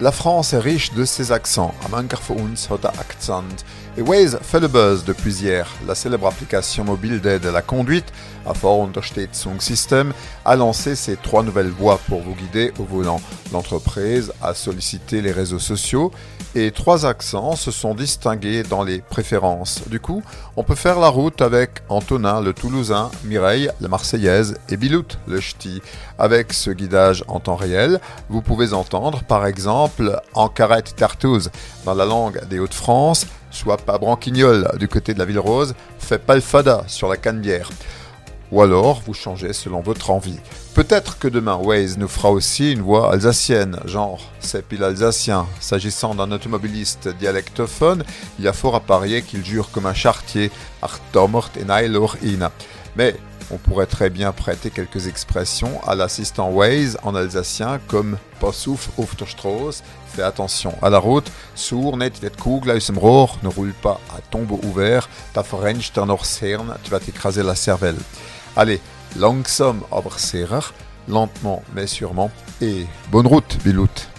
La France est riche de ses accents. Für. Et Waze fait le buzz depuis hier. La célèbre application mobile d'aide à la conduite, à système, a lancé ses trois nouvelles voies pour vous guider au volant. L'entreprise a sollicité les réseaux sociaux et trois accents se sont distingués dans les préférences. Du coup, on peut faire la route avec Antonin le Toulousain, Mireille la Marseillaise et Bilout le Ch'ti. Avec ce guidage en temps réel, vous pouvez entendre par exemple en carrette tartouze dans la langue des Hauts-de-France, soit pas branquignol du côté de la ville rose, fait palfada sur la canne-bière. Ou alors vous changez selon votre envie. Peut-être que demain Waze nous fera aussi une voix alsacienne, genre c'est pile alsacien. S'agissant d'un automobiliste dialectophone, il y a fort à parier qu'il jure comme un chartier, Artomort et Nailor. Mais on pourrait très bien prêter quelques expressions à l'assistant Waze en alsacien comme Passouf auf der fais attention à la route, sourd, net, Kugel aus Rohr, ne roule pas à tombeau ouvert, ta verrencht tu vas t'écraser la cervelle. Allez, langsam aber lentement mais sûrement, et bonne route, Bilout.